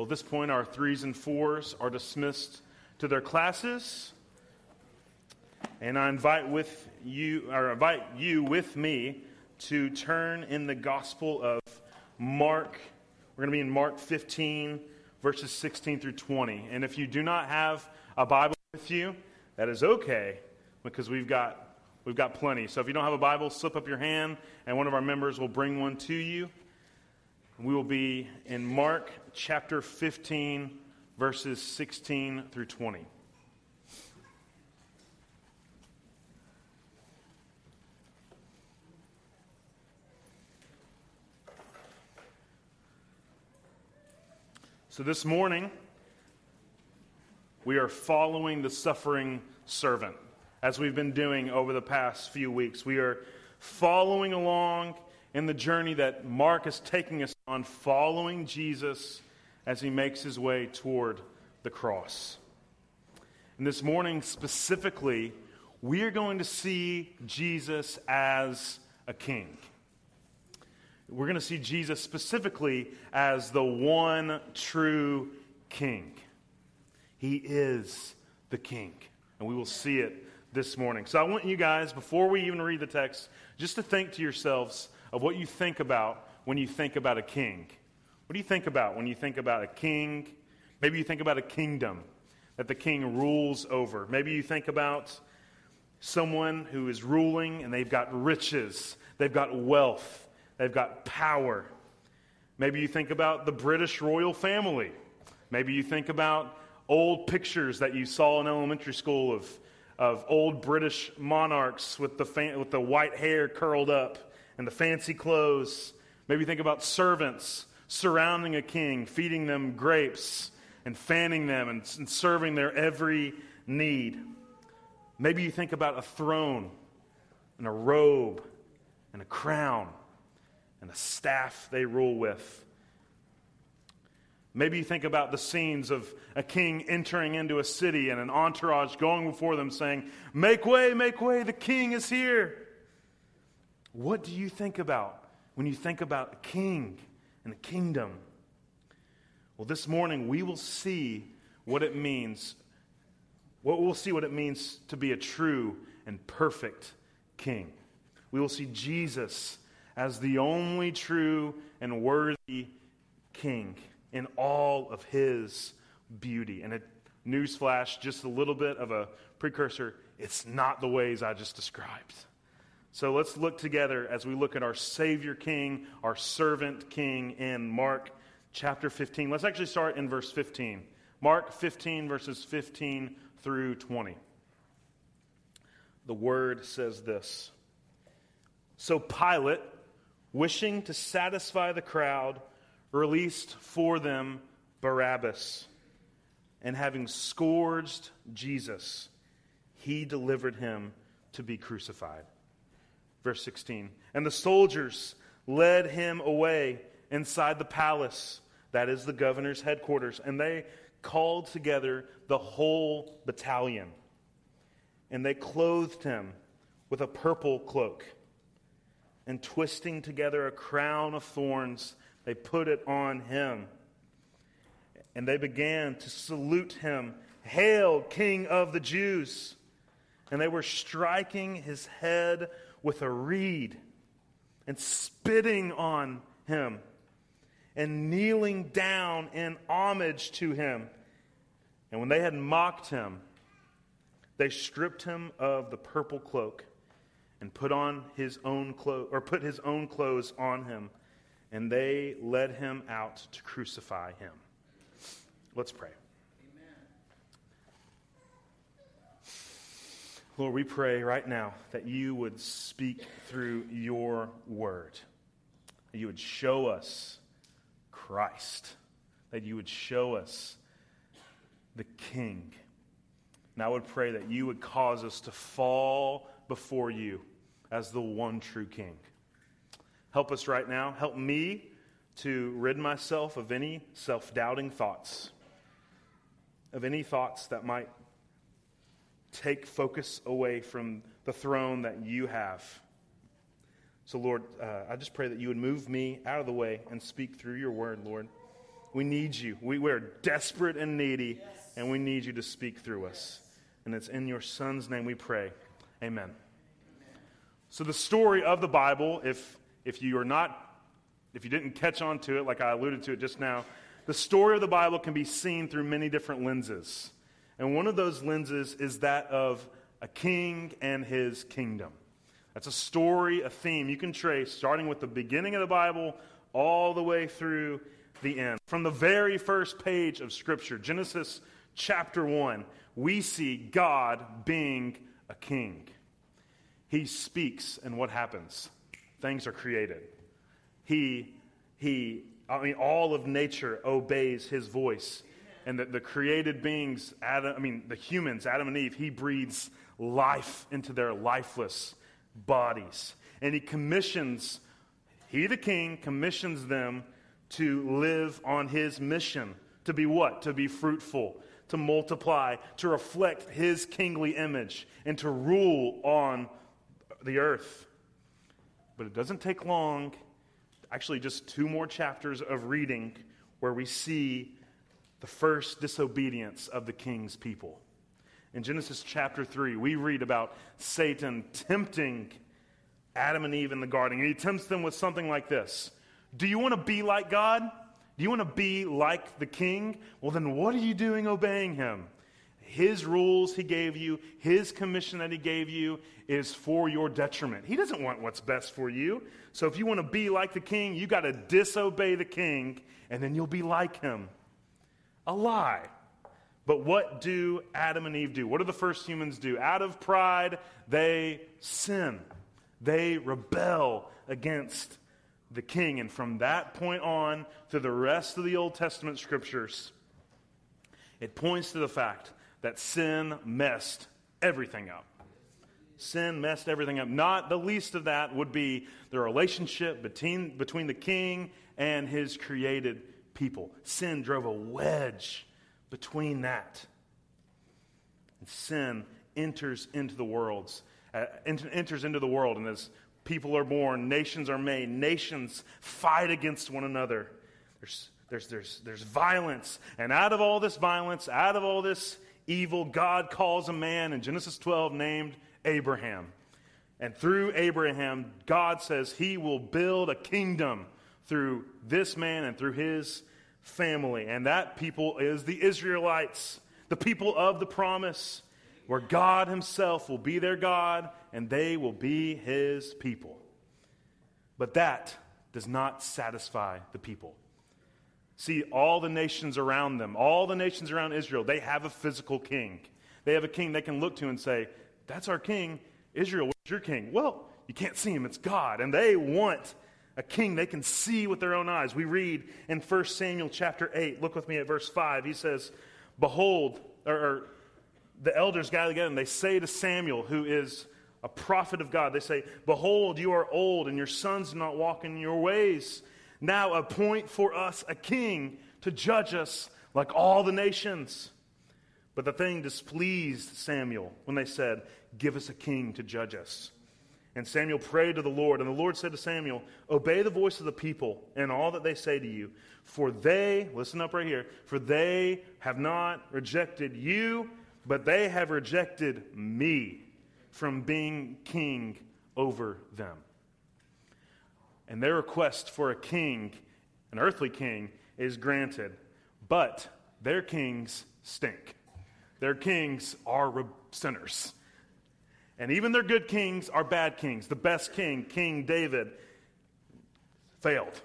Well, at this point, our threes and fours are dismissed to their classes. And I invite with you, or invite you with me to turn in the Gospel of Mark. We're going to be in Mark 15, verses 16 through 20. And if you do not have a Bible with you, that is okay because we've got we've got plenty. So if you don't have a Bible, slip up your hand and one of our members will bring one to you. We will be in Mark chapter 15 verses 16 through 20. So this morning, we are following the suffering servant, as we've been doing over the past few weeks. We are following along in the journey that Mark is taking us on, following Jesus as he makes his way toward the cross. And this morning, specifically, we are going to see Jesus as a king. We're going to see Jesus specifically as the one true king. He is the king. And we will see it this morning. So I want you guys, before we even read the text, just to think to yourselves of what you think about when you think about a king. What do you think about when you think about a king? Maybe you think about a kingdom that the king rules over. Maybe you think about someone who is ruling and they've got riches, they've got wealth, They've got power. Maybe you think about the British royal family. Maybe you think about old pictures that you saw in elementary school of, of old British monarchs with the, with the white hair curled up and the fancy clothes. Maybe think about servants surrounding a king, feeding them grapes and fanning them and, and serving their every need. Maybe you think about a throne and a robe and a crown and the staff they rule with. Maybe you think about the scenes of a king entering into a city and an entourage going before them saying, Make way, make way, the king is here. What do you think about when you think about a king and a kingdom? Well, this morning we will see what it means. What we'll see what it means to be a true and perfect king. We will see Jesus as the only true and worthy king in all of his beauty. And a newsflash, just a little bit of a precursor, it's not the ways I just described. So let's look together as we look at our Savior King, our servant King in Mark chapter 15. Let's actually start in verse 15. Mark 15, verses 15 through 20. The word says this So Pilate wishing to satisfy the crowd, released for them Barabbas. And having scourged Jesus, he delivered him to be crucified. Verse 16. And the soldiers led him away inside the palace, that is the governor's headquarters, and they called together the whole battalion. And they clothed him with a purple cloak and twisting together a crown of thorns, they put it on him. And they began to salute him Hail, King of the Jews! And they were striking his head with a reed and spitting on him and kneeling down in homage to him. And when they had mocked him, they stripped him of the purple cloak and put on his own clothes or put his own clothes on him and they led him out to crucify him let's pray lord we pray right now that you would speak through your word that you would show us christ that you would show us the king and i would pray that you would cause us to fall before you as the one true King. Help us right now. Help me to rid myself of any self doubting thoughts, of any thoughts that might take focus away from the throne that you have. So, Lord, uh, I just pray that you would move me out of the way and speak through your word, Lord. We need you. We, we are desperate and needy, yes. and we need you to speak through us. And it's in your Son's name we pray. Amen. Amen. So, the story of the Bible, if, if you are not, if you didn't catch on to it, like I alluded to it just now, the story of the Bible can be seen through many different lenses. And one of those lenses is that of a king and his kingdom. That's a story, a theme you can trace starting with the beginning of the Bible all the way through the end. From the very first page of Scripture, Genesis chapter 1, we see God being a king. He speaks, and what happens? Things are created. He, he, I mean, all of nature obeys his voice. And the, the created beings, Adam, I mean, the humans, Adam and Eve, he breathes life into their lifeless bodies. And he commissions, he the king, commissions them to live on his mission. To be what? To be fruitful, to multiply, to reflect his kingly image, and to rule on the earth. But it doesn't take long, actually, just two more chapters of reading where we see the first disobedience of the king's people. In Genesis chapter 3, we read about Satan tempting Adam and Eve in the garden. And he tempts them with something like this Do you want to be like God? Do you want to be like the king? Well, then what are you doing obeying him? His rules he gave you, his commission that he gave you is for your detriment. He doesn't want what's best for you. So if you want to be like the king, you got to disobey the king, and then you'll be like him. A lie. But what do Adam and Eve do? What do the first humans do? Out of pride, they sin. They rebel against the king. And from that point on, through the rest of the Old Testament scriptures, it points to the fact that sin messed everything up. Sin messed everything up. Not the least of that would be the relationship between, between the king and his created people. Sin drove a wedge between that. And sin enters into the worlds, uh, enters into the world, and as people are born, nations are made, nations fight against one another. There's, there's, there's, there's violence, and out of all this violence, out of all this evil, God calls a man in Genesis 12 named Abraham. And through Abraham, God says he will build a kingdom through this man and through his family. And that people is the Israelites, the people of the promise, where God Himself will be their God and they will be His people. But that does not satisfy the people. See, all the nations around them, all the nations around Israel, they have a physical king. They have a king they can look to and say, That's our king. Israel, what's your king? Well, you can't see him, it's God. And they want a king they can see with their own eyes. We read in 1 Samuel chapter 8, look with me at verse 5. He says, Behold, or, or the elders gather together and they say to Samuel, who is a prophet of God, they say, Behold, you are old and your sons do not walk in your ways. Now appoint for us a king to judge us like all the nations. But the thing displeased Samuel when they said, Give us a king to judge us. And Samuel prayed to the Lord, and the Lord said to Samuel, Obey the voice of the people and all that they say to you, for they, listen up right here, for they have not rejected you, but they have rejected me from being king over them. And their request for a king, an earthly king, is granted, but their kings stink. Their kings are sinners. And even their good kings are bad kings. The best king, King David, failed.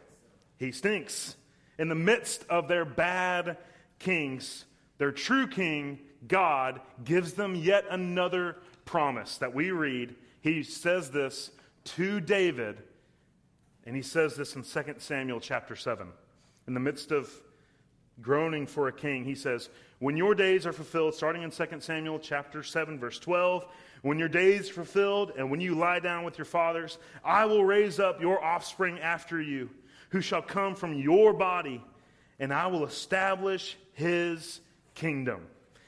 He stinks. In the midst of their bad kings, their true king, God, gives them yet another promise that we read. He says this to David, and he says this in 2 Samuel chapter 7. In the midst of groaning for a king, he says, When your days are fulfilled, starting in 2 Samuel chapter 7, verse 12, when your days are fulfilled and when you lie down with your fathers, I will raise up your offspring after you, who shall come from your body, and I will establish his kingdom.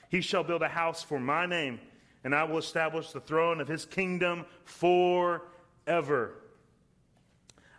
He shall build a house for my name, and I will establish the throne of his kingdom forever.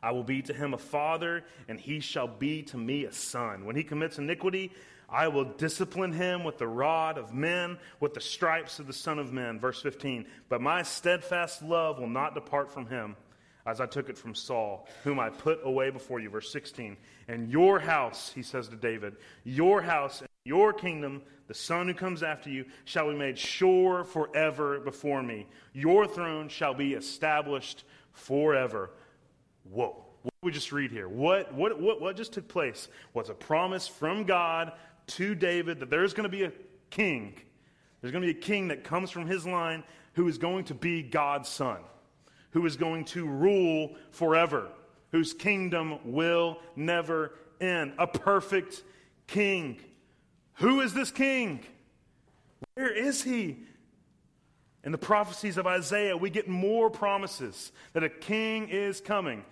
I will be to him a father, and he shall be to me a son. When he commits iniquity, I will discipline him with the rod of men, with the stripes of the Son of Men. Verse 15. But my steadfast love will not depart from him, as I took it from Saul, whom I put away before you. Verse 16. And your house, he says to David, your house and your kingdom, the son who comes after you, shall be made sure forever before me. Your throne shall be established forever. Whoa. What we just read here? What, what, what, what just took place was a promise from God to David that there's going to be a king. There's going to be a king that comes from his line who is going to be God's son, who is going to rule forever, whose kingdom will never end. A perfect king. Who is this king? Where is he? In the prophecies of Isaiah, we get more promises that a king is coming.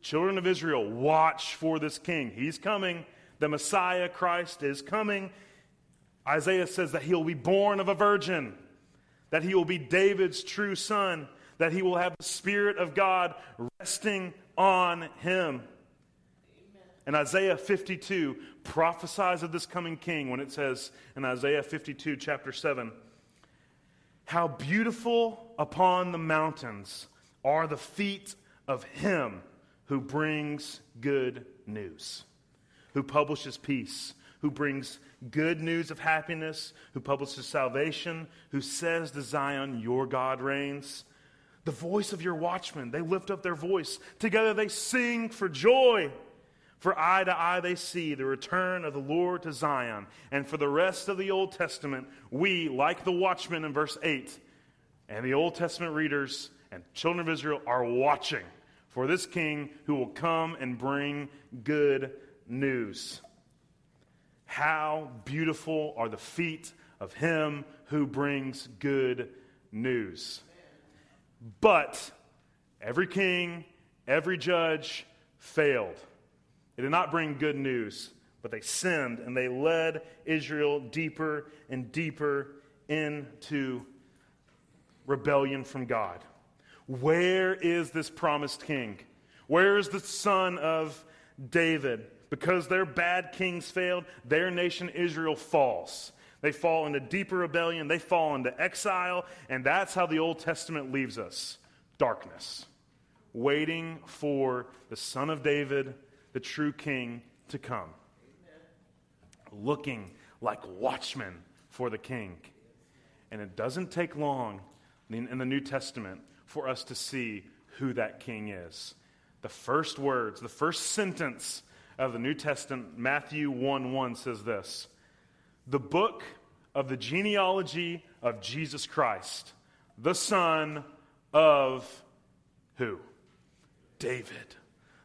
Children of Israel, watch for this king. He's coming. The Messiah, Christ, is coming. Isaiah says that he'll be born of a virgin, that he will be David's true son, that he will have the Spirit of God resting on him. And Isaiah 52 prophesies of this coming king when it says in Isaiah 52, chapter 7, How beautiful upon the mountains are the feet of him who brings good news, who publishes peace, who brings good news of happiness, who publishes salvation, who says to Zion, Your God reigns. The voice of your watchmen, they lift up their voice. Together they sing for joy. For eye to eye they see the return of the Lord to Zion. And for the rest of the Old Testament, we, like the watchmen in verse 8, and the Old Testament readers and children of Israel, are watching for this king who will come and bring good news. How beautiful are the feet of him who brings good news. But every king, every judge failed. They did not bring good news, but they sinned and they led Israel deeper and deeper into rebellion from God. Where is this promised king? Where is the son of David? Because their bad kings failed, their nation Israel falls. They fall into deeper rebellion, they fall into exile, and that's how the Old Testament leaves us darkness, waiting for the son of David, the true king, to come. Looking like watchmen for the king. And it doesn't take long in the New Testament for us to see who that king is. The first words, the first sentence of the New Testament, Matthew 1 1 says this The book of the genealogy of Jesus Christ, the son of who? David,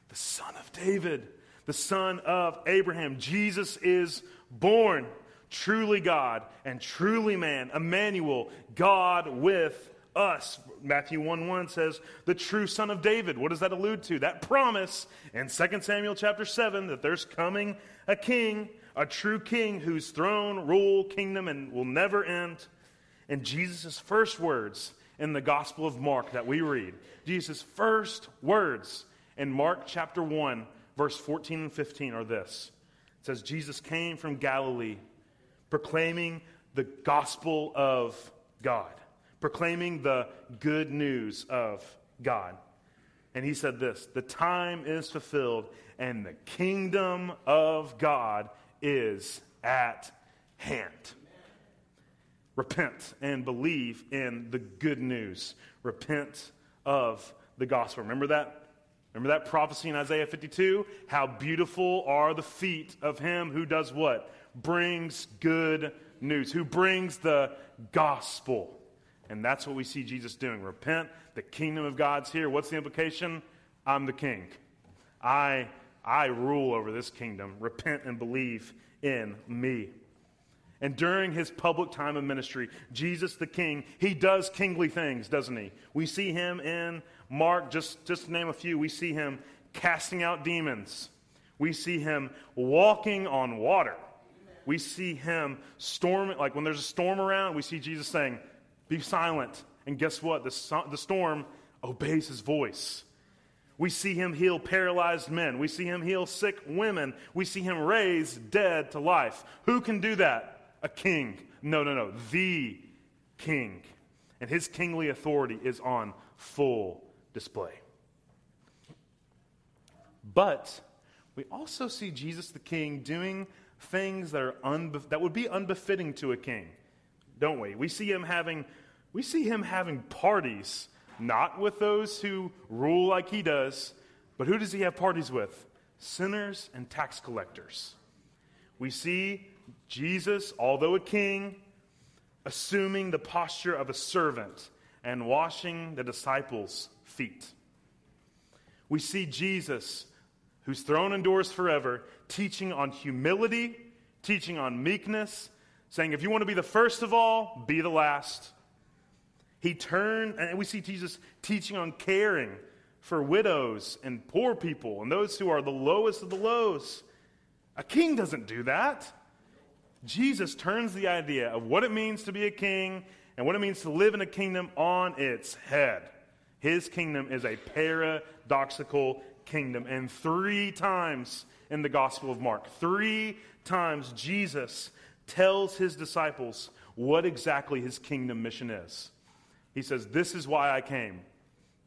the son of David, the son of Abraham. Jesus is born, truly God and truly man, Emmanuel, God with us. Matthew 1 1 says, the true son of David. What does that allude to? That promise in 2 Samuel chapter 7 that there's coming a king, a true king whose throne, rule, kingdom, and will never end. And Jesus' first words in the Gospel of Mark that we read, Jesus' first words in Mark chapter 1, verse 14 and 15 are this. It says, Jesus came from Galilee proclaiming the gospel of God proclaiming the good news of God. And he said this The time is fulfilled, and the kingdom of God is at hand. Repent and believe in the good news. Repent of the gospel. Remember that? Remember that prophecy in Isaiah 52? How beautiful are the feet of him who does what? Brings good news, who brings the gospel. And that's what we see Jesus doing. Repent, the kingdom of God's here. What's the implication? I'm the king. I, I rule over this kingdom. Repent and believe in me. And during his public time of ministry, Jesus the King, he does kingly things, doesn't he? We see him in Mark, just, just to name a few, we see him casting out demons. We see him walking on water. We see him storming, like when there's a storm around, we see Jesus saying, be silent. And guess what? The, the storm obeys his voice. We see him heal paralyzed men. We see him heal sick women. We see him raise dead to life. Who can do that? A king. No, no, no. The king. And his kingly authority is on full display. But we also see Jesus the king doing things that, are unbe- that would be unbefitting to a king, don't we? We see him having, we see him having parties not with those who rule like he does, but who does he have parties with? Sinners and tax collectors. We see Jesus, although a king, assuming the posture of a servant and washing the disciples' feet. We see Jesus, whose throne endures forever, teaching on humility, teaching on meekness, saying, if you want to be the first of all, be the last. He turned, and we see Jesus teaching on caring for widows and poor people and those who are the lowest of the lows. A king doesn't do that. Jesus turns the idea of what it means to be a king and what it means to live in a kingdom on its head. His kingdom is a paradoxical kingdom. And three times in the Gospel of Mark, three times Jesus tells his disciples what exactly his kingdom mission is. He says, This is why I came.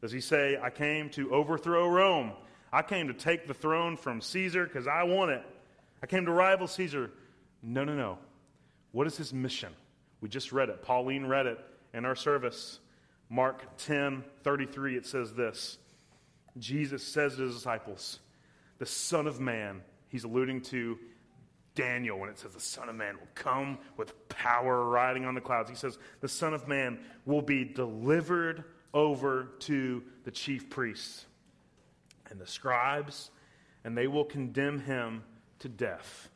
Does he say, I came to overthrow Rome? I came to take the throne from Caesar because I want it. I came to rival Caesar. No, no, no. What is his mission? We just read it. Pauline read it in our service. Mark 10 33, it says this Jesus says to his disciples, The Son of Man, he's alluding to Daniel when it says the Son of Man will come with power riding on the clouds. He says the Son of Man will be delivered over to the chief priests and the scribes, and they will condemn him to death.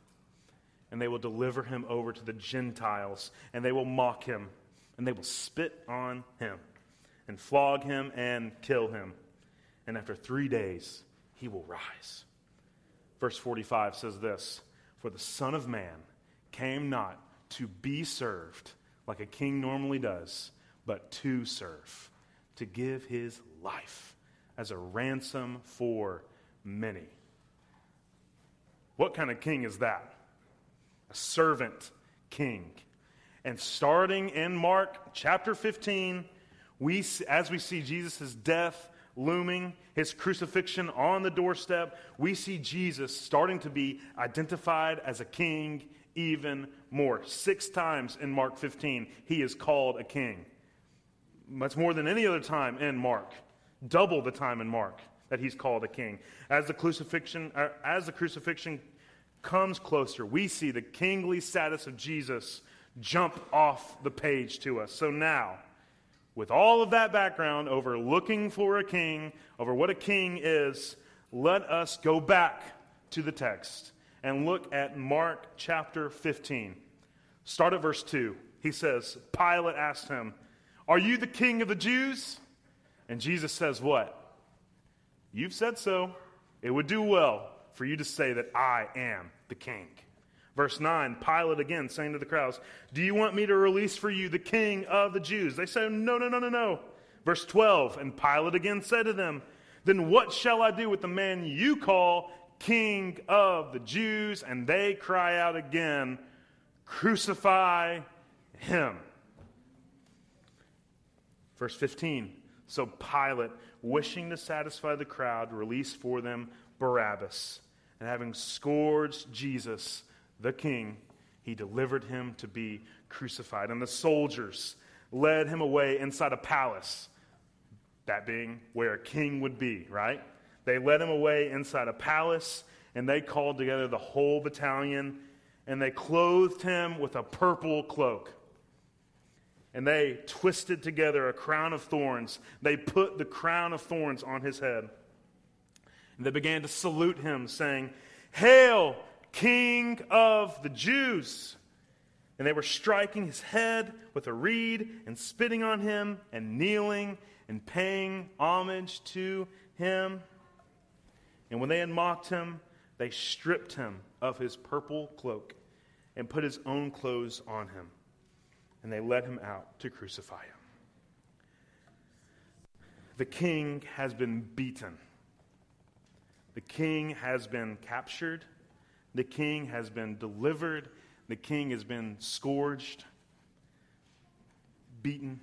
And they will deliver him over to the Gentiles, and they will mock him, and they will spit on him, and flog him, and kill him. And after three days, he will rise. Verse 45 says this. For the Son of Man came not to be served like a king normally does, but to serve, to give his life as a ransom for many. What kind of king is that? A servant king. And starting in Mark chapter 15, we, as we see Jesus' death looming, his crucifixion on the doorstep, we see Jesus starting to be identified as a king even more. Six times in Mark 15, he is called a king. That's more than any other time in Mark. Double the time in Mark that he's called a king. As the crucifixion, uh, as the crucifixion comes closer, we see the kingly status of Jesus jump off the page to us. So now, with all of that background over looking for a king, over what a king is, let us go back to the text and look at Mark chapter 15. Start at verse 2. He says, Pilate asked him, Are you the king of the Jews? And Jesus says, What? You've said so. It would do well for you to say that I am the king. Verse 9 Pilate again saying to the crowds, Do you want me to release for you the king of the Jews? They say, No, no, no, no, no. Verse 12 And Pilate again said to them, Then what shall I do with the man you call king of the Jews? And they cry out again, Crucify him. Verse 15 So Pilate, wishing to satisfy the crowd, released for them Barabbas. And having scourged Jesus, the king, he delivered him to be crucified. And the soldiers led him away inside a palace, that being where a king would be, right? They led him away inside a palace, and they called together the whole battalion, and they clothed him with a purple cloak. And they twisted together a crown of thorns. They put the crown of thorns on his head. And they began to salute him, saying, Hail! King of the Jews. And they were striking his head with a reed and spitting on him and kneeling and paying homage to him. And when they had mocked him, they stripped him of his purple cloak and put his own clothes on him. And they led him out to crucify him. The king has been beaten The king has been captured, the king has been delivered, the king has been scourged, beaten,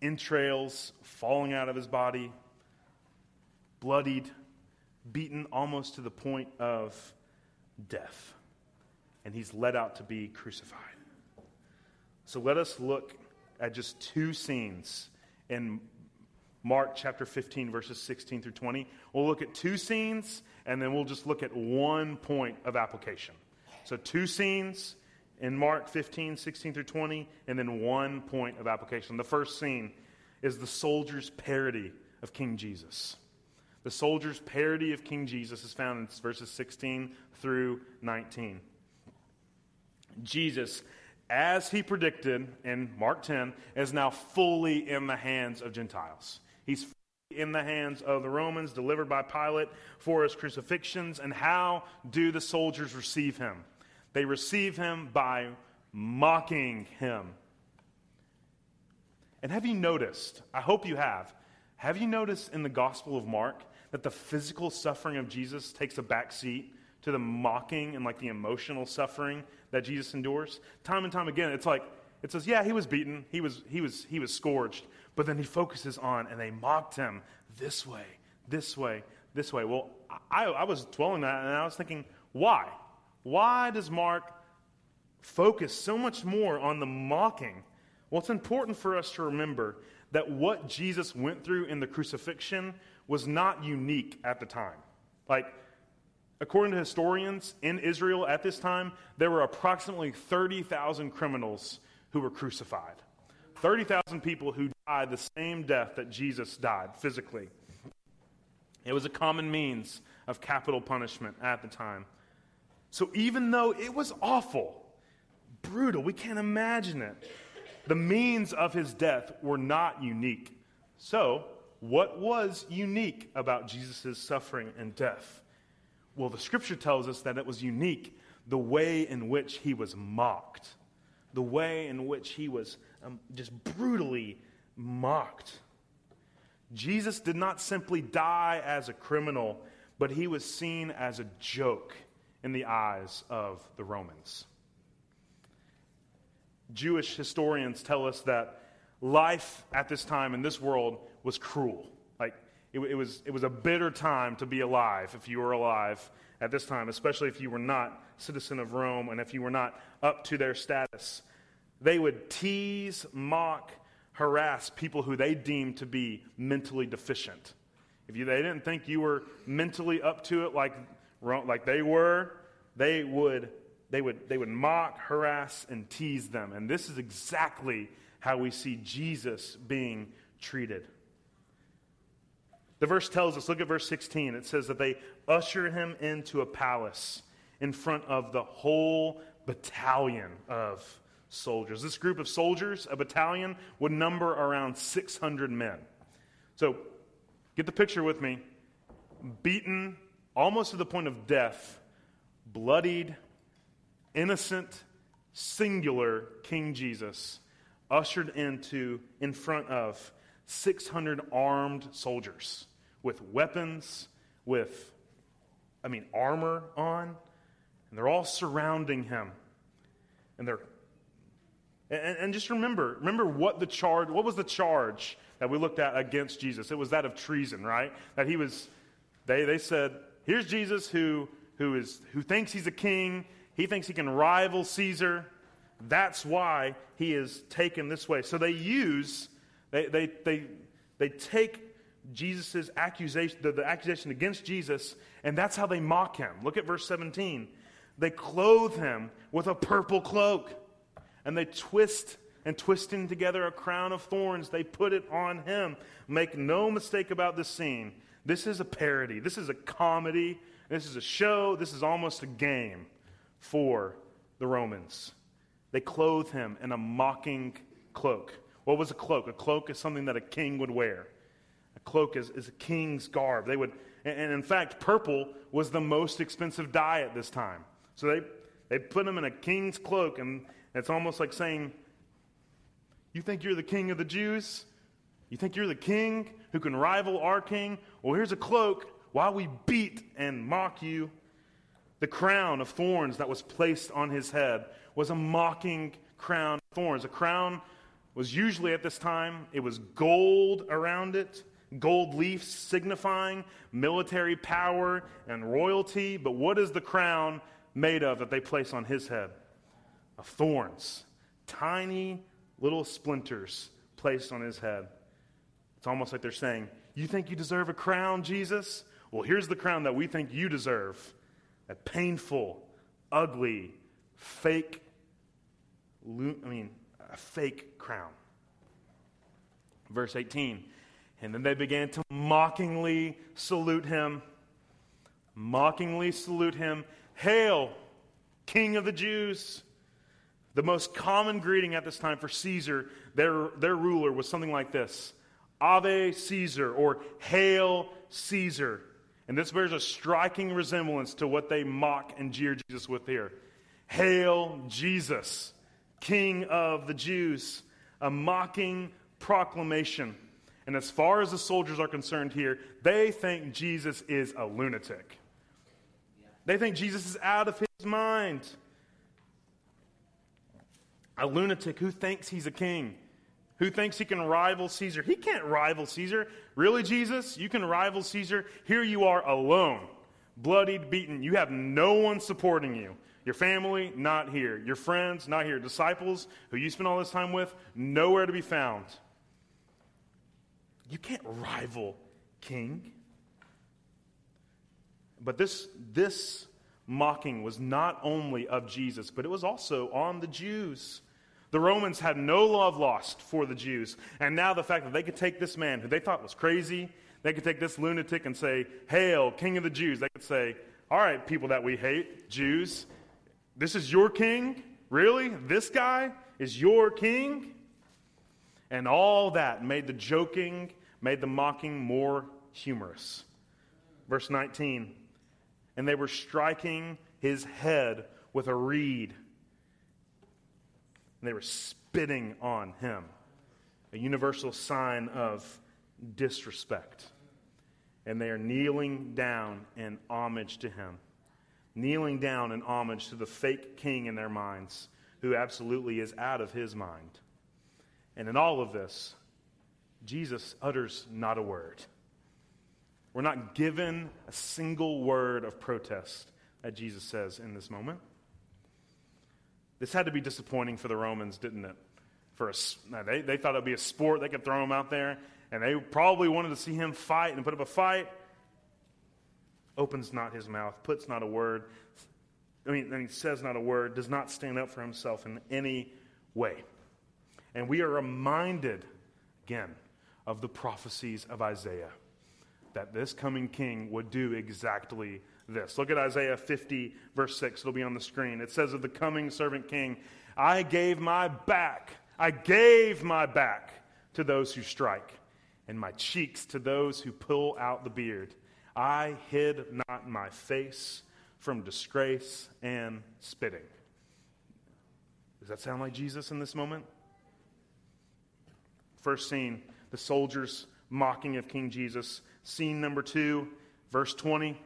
entrails falling out of his body, bloodied, beaten almost to the point of death. And he's led out to be crucified. So let us look at just two scenes in Mark chapter 15, verses 16 through 20. We'll look at two scenes, and then we'll just look at one point of application. So, two scenes in Mark 15, 16 through 20, and then one point of application. The first scene is the soldier's parody of King Jesus. The soldier's parody of King Jesus is found in verses 16 through 19. Jesus, as he predicted in Mark 10, is now fully in the hands of Gentiles. He's in the hands of the Romans, delivered by Pilate for his crucifixions. And how do the soldiers receive him? They receive him by mocking him. And have you noticed? I hope you have. Have you noticed in the Gospel of Mark that the physical suffering of Jesus takes a back seat to the mocking and like the emotional suffering that Jesus endures? Time and time again, it's like it says, yeah, he was beaten, he was he was he was scourged, but then he focuses on and they mocked him this way, this way, this way. Well, I, I was dwelling on that and I was thinking, why? Why does Mark focus so much more on the mocking? Well, it's important for us to remember that what Jesus went through in the crucifixion was not unique at the time. Like, according to historians in Israel at this time, there were approximately 30,000 criminals who were crucified. 30,000 people who died the same death that Jesus died physically. It was a common means of capital punishment at the time. So even though it was awful, brutal, we can't imagine it, the means of his death were not unique. So, what was unique about Jesus' suffering and death? Well, the scripture tells us that it was unique the way in which he was mocked, the way in which he was um, just brutally mocked. Jesus did not simply die as a criminal, but he was seen as a joke in the eyes of the Romans. Jewish historians tell us that life at this time in this world was cruel. Like, it, it, was, it was a bitter time to be alive if you were alive at this time, especially if you were not citizen of Rome and if you were not up to their status. They would tease, mock, harass people who they deemed to be mentally deficient. If you, they didn't think you were mentally up to it like, like they were, they would, they, would, they would mock, harass, and tease them. And this is exactly how we see Jesus being treated. The verse tells us, look at verse 16. It says that they usher him into a palace in front of the whole battalion of soldiers. This group of soldiers, a battalion, would number around 600 men. So get the picture with me. Beaten almost to the point of death, bloodied, innocent, singular King Jesus ushered into in front of 600 armed soldiers with weapons, with, I mean, armor on, and they're all surrounding him. And they're and, and, just remember, remember what the charge, what was the charge that we looked at against Jesus? It was that of treason, right? That he was, they, they said, here's Jesus who, who, is, who thinks he's a king. He thinks he can rival Caesar. That's why he is taken this way. So they use, they, they, they, they take Jesus' accusation, the, the accusation against Jesus, and that's how they mock him. Look at verse 17. They clothe him with a purple cloak and they twist and twisting together a crown of thorns, they put it on him. Make no mistake about this scene. This is a parody. This is a comedy. This is a show. This is almost a game for the Romans. They clothe him in a mocking cloak. What was a cloak? A cloak is something that a king would wear. Cloak is, is a king's garb. They would, and in fact, purple was the most expensive dye at this time. So they, they put him in a king's cloak, and it's almost like saying, You think you're the king of the Jews? You think you're the king who can rival our king? Well, here's a cloak. while we beat and mock you. The crown of thorns that was placed on his head was a mocking crown of thorns. A crown was usually at this time, it was gold around it, gold leaves signifying military power and royalty. But what is the crown made of that they place on his head? Of thorns, tiny little splinters placed on his head. It's almost like they're saying, You think you deserve a crown, Jesus? Well, here's the crown that we think you deserve a painful, ugly, fake, I mean, a fake crown. Verse 18. And then they began to mockingly salute him. Mockingly salute him. Hail, King of the Jews. The most common greeting at this time for Caesar, their, their ruler, was something like this Ave Caesar, or Hail Caesar. And this bears a striking resemblance to what they mock and jeer Jesus with here. Hail Jesus, King of the Jews. A mocking proclamation. And as far as the soldiers are concerned here, they think Jesus is a lunatic. They think Jesus is out of his mind. A lunatic who thinks he's a king who thinks he can rival Caesar. He can't rival Caesar. Really, Jesus? You can rival Caesar? Here you are alone, bloodied, beaten. You have no one supporting you. Your family, not here. Your friends, not here. Disciples, who you spend all this time with, nowhere to be found. You can't rival King. But this, this mocking was not only of Jesus, but it was also on the Jews. The Romans had no love lost for the Jews. And now the fact that they could take this man who they thought was crazy, they could take this lunatic and say, Hail, King of the Jews. They could say, All right, people that we hate, Jews, this is your king? Really? This guy is your king? And all that made the joking, made the mocking more humorous. Verse 19 And they were striking his head with a reed and they were spitting on him, a universal sign of disrespect. And they are kneeling down in homage to him, kneeling down in homage to the fake king in their minds, who absolutely is out of his mind. And in all of this, Jesus utters not a word. We're not given a single word of protest that Jesus says in this moment. This had to be disappointing for the Romans, didn't it? For a, they, they thought it would be a sport. They could throw him out there, and they probably wanted to see him fight and put up a fight. Opens not his mouth, puts not a word. I mean, and he says not a word, does not stand up for himself in any way. And we are reminded again of the prophecies of Isaiah that this coming king would do exactly this. Look at Isaiah 50, verse 6. It'll be on the screen. It says of the coming servant king, I gave my back, I gave my back to those who strike, and my cheeks to those who pull out the beard. I hid not my face from disgrace and spitting. Does that sound like Jesus in this moment? First scene, the soldiers mocking of King Jesus. Scene number two, verse 20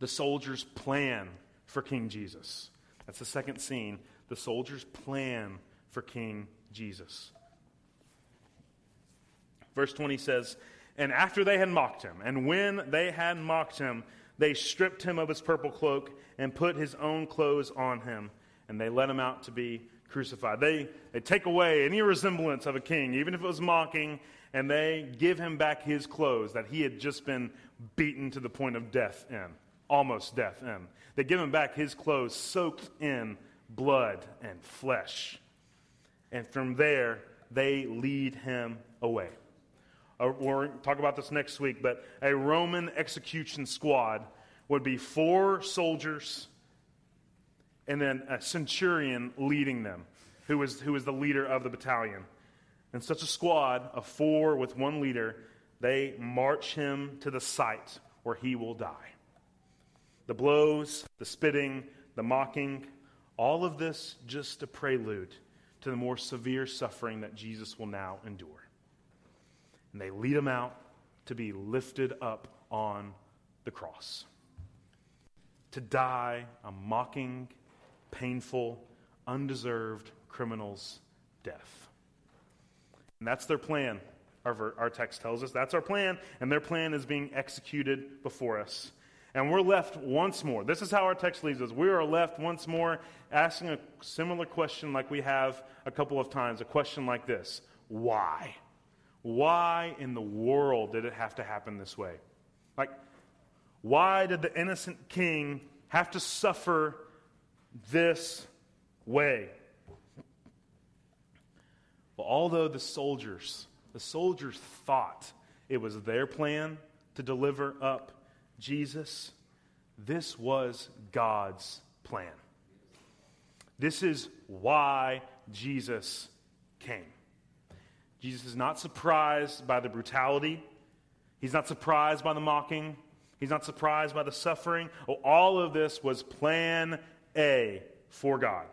the soldiers' plan for King Jesus. That's the second scene. The soldiers' plan for King Jesus. Verse 20 says, And after they had mocked him, and when they had mocked him, they stripped him of his purple cloak and put his own clothes on him, and they led him out to be crucified. They, they take away any resemblance of a king, even if it was mocking, and they give him back his clothes that he had just been beaten to the point of death in almost death in. They give him back his clothes soaked in blood and flesh. And from there, they lead him away. Uh, we'll talk about this next week, but a Roman execution squad would be four soldiers and then a centurion leading them, who was, who was the leader of the battalion. And such a squad of four with one leader, they march him to the site where he will die. The blows, the spitting, the mocking, all of this just a prelude to the more severe suffering that Jesus will now endure. And they lead him out to be lifted up on the cross. To die a mocking, painful, undeserved criminal's death. And that's their plan, our, our text tells us. That's our plan, and their plan is being executed before us. And we're left once more. This is how our text leaves us. We are left once more asking a similar question like we have a couple of times a question like this Why? Why in the world did it have to happen this way? Like, why did the innocent king have to suffer this way? Well, although the soldiers, the soldiers thought it was their plan to deliver up Jesus, this was God's plan. This is why Jesus came. Jesus is not surprised by the brutality. He's not surprised by the mocking. He's not surprised by the suffering. Oh, all of this was plan A for God.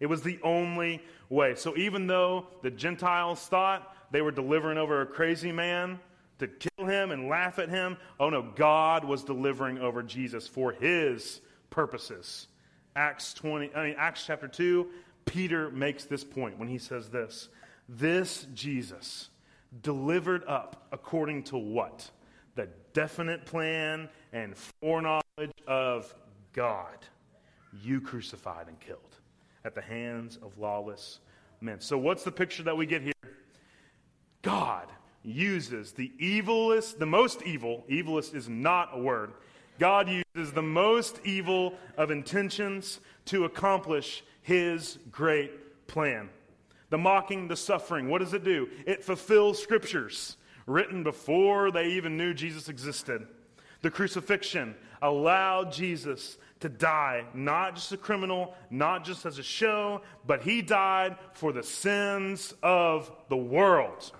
It was the only way. So even though the Gentiles thought they were delivering over a crazy man to kill him and laugh at him, oh no, God was delivering over Jesus for his purposes. Acts 20, I mean Acts chapter 2, Peter makes this point when he says this. This Jesus delivered up according to what? The definite plan and foreknowledge of God. You crucified and killed at the hands of lawless men. So, what's the picture that we get here? God uses the evilest, the most evil, evilest is not a word. God uses the most evil of intentions to accomplish his great plan. The mocking, the suffering, what does it do? It fulfills scriptures written before they even knew Jesus existed. The crucifixion allowed Jesus to die, not just a criminal, not just as a show, but he died for the sins of the world.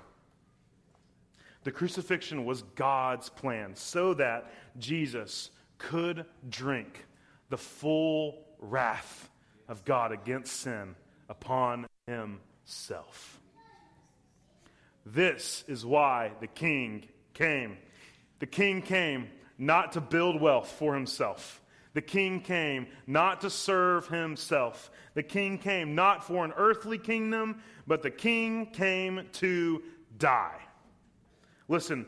The crucifixion was God's plan so that Jesus could drink the full wrath of God against sin upon himself. This is why the king came. The king came not to build wealth for himself. The king came not to serve himself. The king came not for an earthly kingdom, but the king came to die. Listen,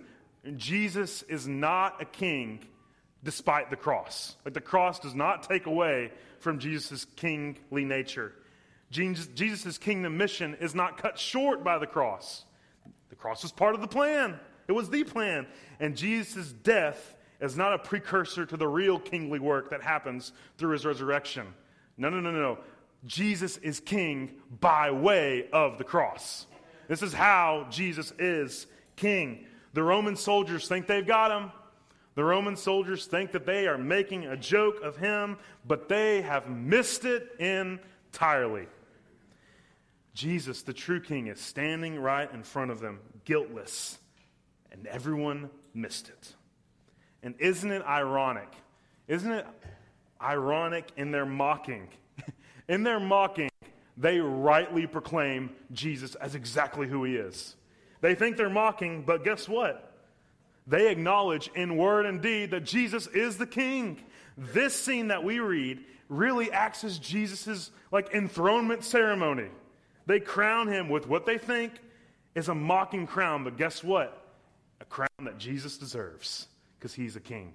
Jesus is not a king despite the cross. Like the cross does not take away from Jesus' kingly nature. Jesus' kingdom mission is not cut short by the cross. The cross was part of the plan, it was the plan. And Jesus' death is not a precursor to the real kingly work that happens through his resurrection. No, no, no, no, no. Jesus is king by way of the cross. This is how Jesus is king. The Roman soldiers think they've got him. The Roman soldiers think that they are making a joke of him, but they have missed it entirely. Jesus, the true king, is standing right in front of them, guiltless, and everyone missed it. And isn't it ironic? Isn't it ironic in their mocking? in their mocking, they rightly proclaim Jesus as exactly who he is. They think they're mocking, but guess what? They acknowledge in word and deed that Jesus is the king. This scene that we read really acts as Jesus' like enthronement ceremony. They crown him with what they think is a mocking crown, but guess what? A crown that Jesus deserves because he's a king.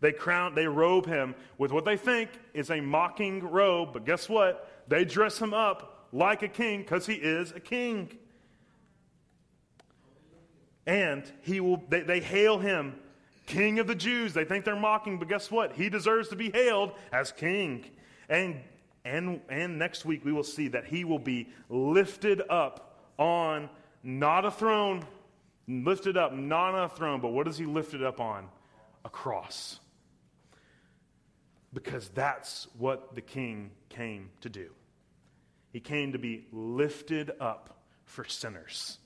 They crown, they robe him with what they think is a mocking robe, but guess what? They dress him up like a king because he is a king. And he will, they, they hail him King of the Jews. They think they're mocking, but guess what? He deserves to be hailed as king. And, and, and next week we will see that he will be lifted up on not a throne, lifted up, not on a throne, but what is he lifted up on? A cross. Because that's what the king came to do. He came to be lifted up for sinners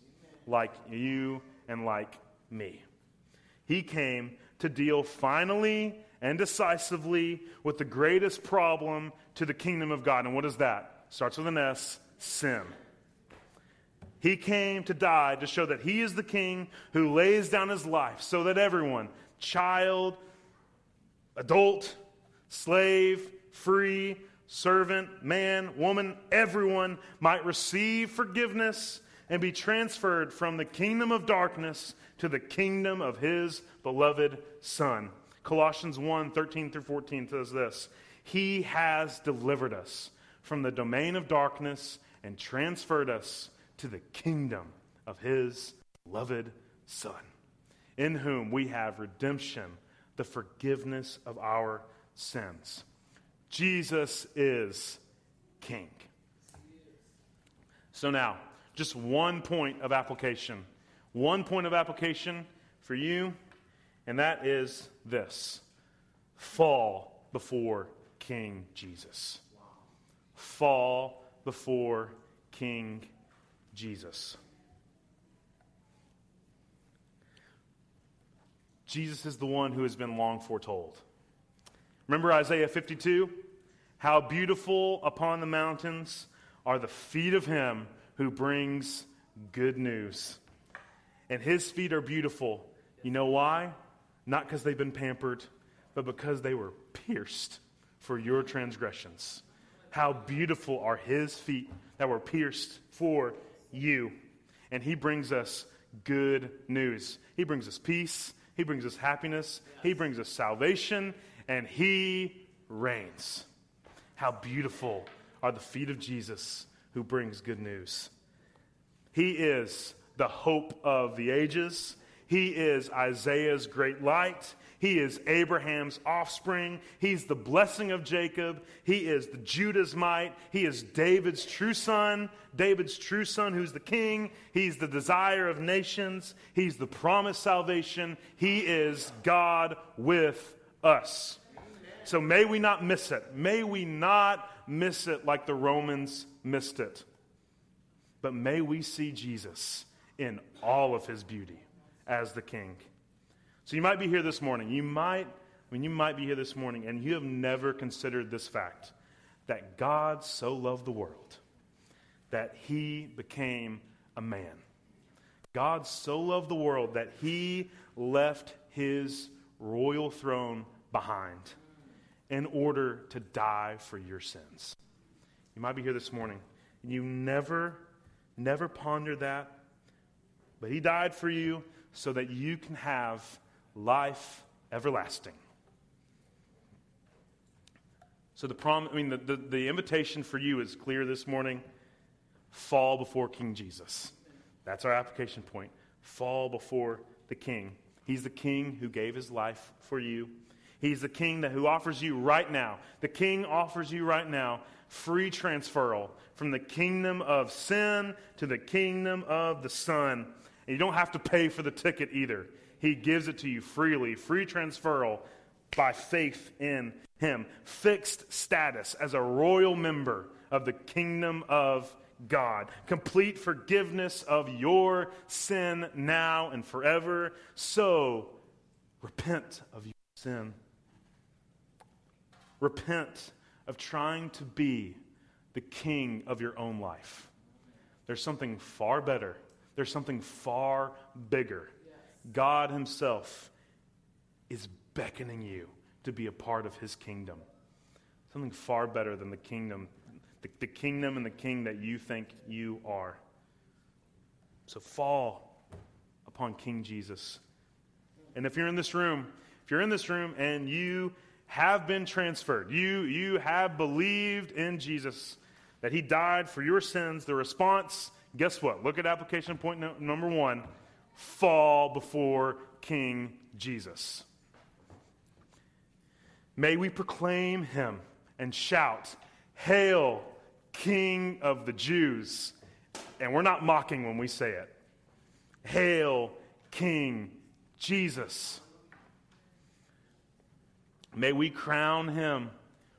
like you and like me. He came to deal finally and decisively with the greatest problem to the kingdom of God. And what is that? Starts with an S sin. He came to die to show that he is the king who lays down his life so that everyone, child, adult, slave, free, servant, man, woman, everyone might receive forgiveness and be transferred from the kingdom of darkness to the kingdom of his beloved Son. Colossians 1 13 through 14 says this He has delivered us from the domain of darkness and transferred us to the kingdom of his beloved Son, in whom we have redemption, the forgiveness of our sins. Jesus is King. So now, just one point of application. One point of application for you, and that is this fall before King Jesus. Fall before King Jesus. Jesus is the one who has been long foretold. Remember Isaiah 52? How beautiful upon the mountains are the feet of him who brings good news. And his feet are beautiful. You know why? Not because they've been pampered, but because they were pierced for your transgressions. How beautiful are his feet that were pierced for you. And he brings us good news. He brings us peace. He brings us happiness. He brings us salvation. And he reigns. How beautiful are the feet of Jesus who brings good news. He is the hope of the ages. He is Isaiah's great light. He is Abraham's offspring. He's the blessing of Jacob. He is the Judah's might. He is David's true son. David's true son, who's the king. He's the desire of nations. He's the promised salvation. He is God with us. So may we not miss it. May we not miss it like the Romans missed it. But may we see Jesus in all of his beauty as the king. So you might be here this morning. You might, I mean, you might be here this morning and you have never considered this fact that God so loved the world that he became a man. God so loved the world that he left his royal throne behind in order to die for your sins. You might be here this morning and you never, never pondered that, but He died for you so that you can have life everlasting. So the prom, I mean, the, the, the invitation for you is clear this morning. Fall before King Jesus. That's our application point. Fall before the King. He's the King who gave his life for you. He's the king that, who offers you right now. The king offers you right now free transferal from the kingdom of sin to the kingdom of the Son. And you don't have to pay for the ticket either. He gives it to you freely, free transferal by faith in Him. Fixed status as a royal member of the kingdom of God. Complete forgiveness of your sin now and forever. So repent of your sin Repent of trying to be the king of your own life. There's something far better, there's something far bigger. God Himself is beckoning you to be a part of His kingdom. Something far better than the kingdom, the, the kingdom and the king that you think you are. So fall upon King Jesus. And if you're in this room, if you're in this room and you have been transferred. You, you have believed in Jesus, that he died for your sins. The response, guess what? Look at application point no, number one fall before King Jesus. May we proclaim him and shout, Hail, King of the Jews. And we're not mocking when we say it. Hail, King Jesus. May we crown him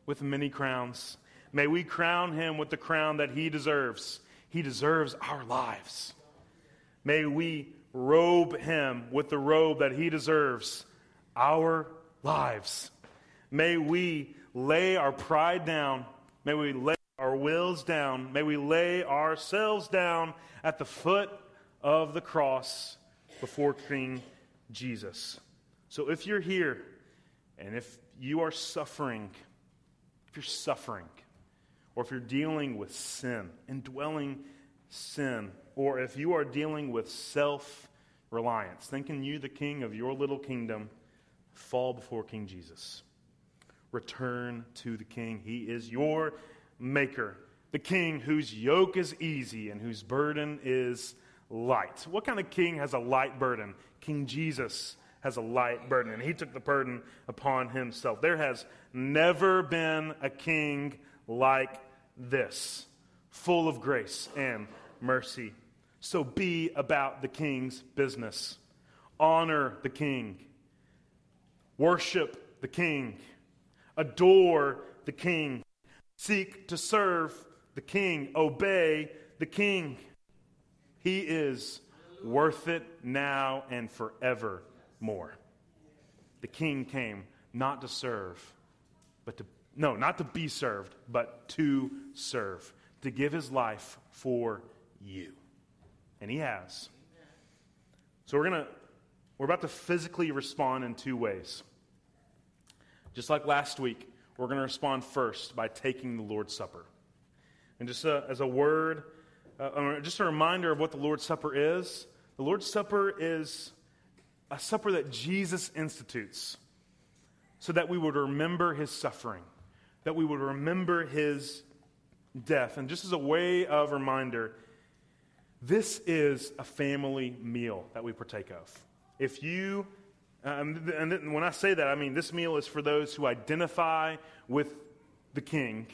with many crowns. May we crown him with the crown that he deserves. He deserves our lives. May we robe him with the robe that he deserves our lives. May we lay our pride down. May we lay our wills down. May we lay ourselves down at the foot of the cross before King Jesus. So if you're here, and if you are suffering, if you're suffering, or if you're dealing with sin, indwelling sin, or if you are dealing with self reliance, thinking you the king of your little kingdom, fall before King Jesus. Return to the king. He is your maker, the king whose yoke is easy and whose burden is light. What kind of king has a light burden? King Jesus has a light burden, and he took the burden upon himself. There has never been a king like this, full of grace and mercy. So be about the king's business. Honor the king. Worship the king. Adore the king. Seek to serve the king. Obey the king. He is worth it now and forevermore. The king came not to serve, but to, no, not to be served, but to serve, to give his life for you. And he has. So we're going to, we're about to physically respond in two ways. Just like last week, we're going to respond first by taking the Lord's Supper. And just a, as a word, uh, just a reminder of what the Lord's Supper is the Lord's Supper is a supper that Jesus institutes so that we would remember his suffering, that we would remember his death. And just as a way of reminder, this is a family meal that we partake of. If you, um, and when I say that, I mean this meal is for those who identify with the king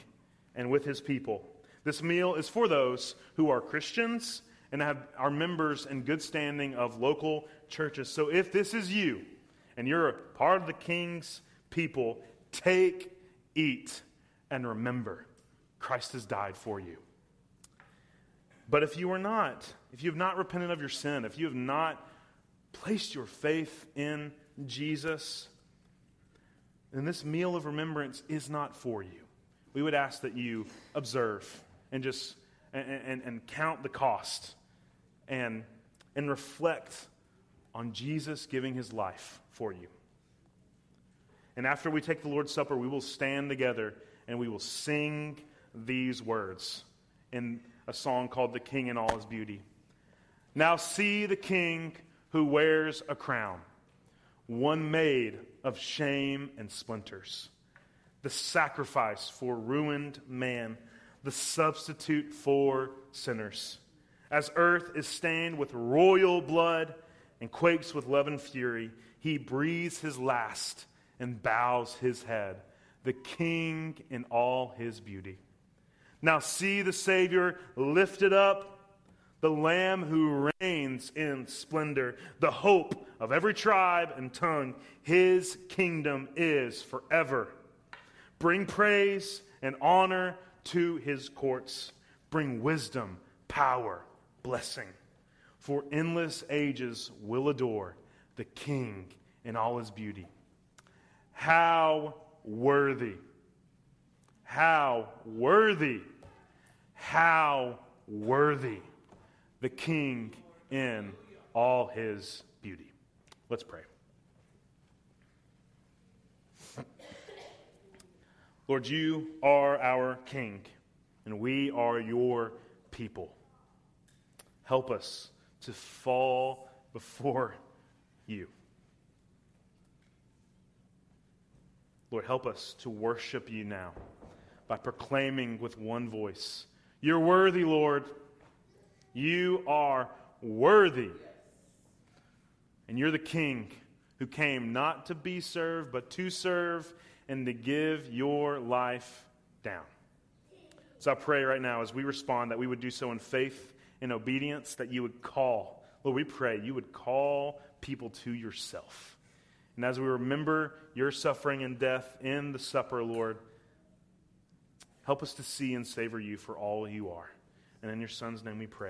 and with his people. This meal is for those who are Christians and have, are members in good standing of local churches. So if this is you and you're a part of the king's people, take, eat, and remember Christ has died for you. But if you are not, if you have not repented of your sin, if you have not placed your faith in Jesus, then this meal of remembrance is not for you. We would ask that you observe and just and, and, and count the cost and, and reflect on Jesus giving his life for you. And after we take the Lord's Supper, we will stand together and we will sing these words in a song called The King in All His Beauty. Now see the King who wears a crown, one made of shame and splinters, the sacrifice for ruined man the substitute for sinners. As earth is stained with royal blood and quakes with love and fury, he breathes his last and bows his head, the king in all his beauty. Now see the Savior lifted up, the Lamb who reigns in splendor, the hope of every tribe and tongue. His kingdom is forever. Bring praise and honor to his courts. Bring wisdom, power, blessing. For endless ages will adore the King in all his beauty. How worthy, how worthy, how worthy the King in all his beauty. Let's pray. Lord, you are our King, and we are your people. Help us to fall before you. Lord, help us to worship you now by proclaiming with one voice, You're worthy, Lord. You are worthy. And you're the King who came not to be served, but to serve and to give your life down. So I pray right now as we respond that we would do so in faith and obedience, that you would call. Lord, we pray you would call people to yourself. And as we remember your suffering and death in the supper, Lord, help us to see and savor you for all you are. And in your Son's name we pray.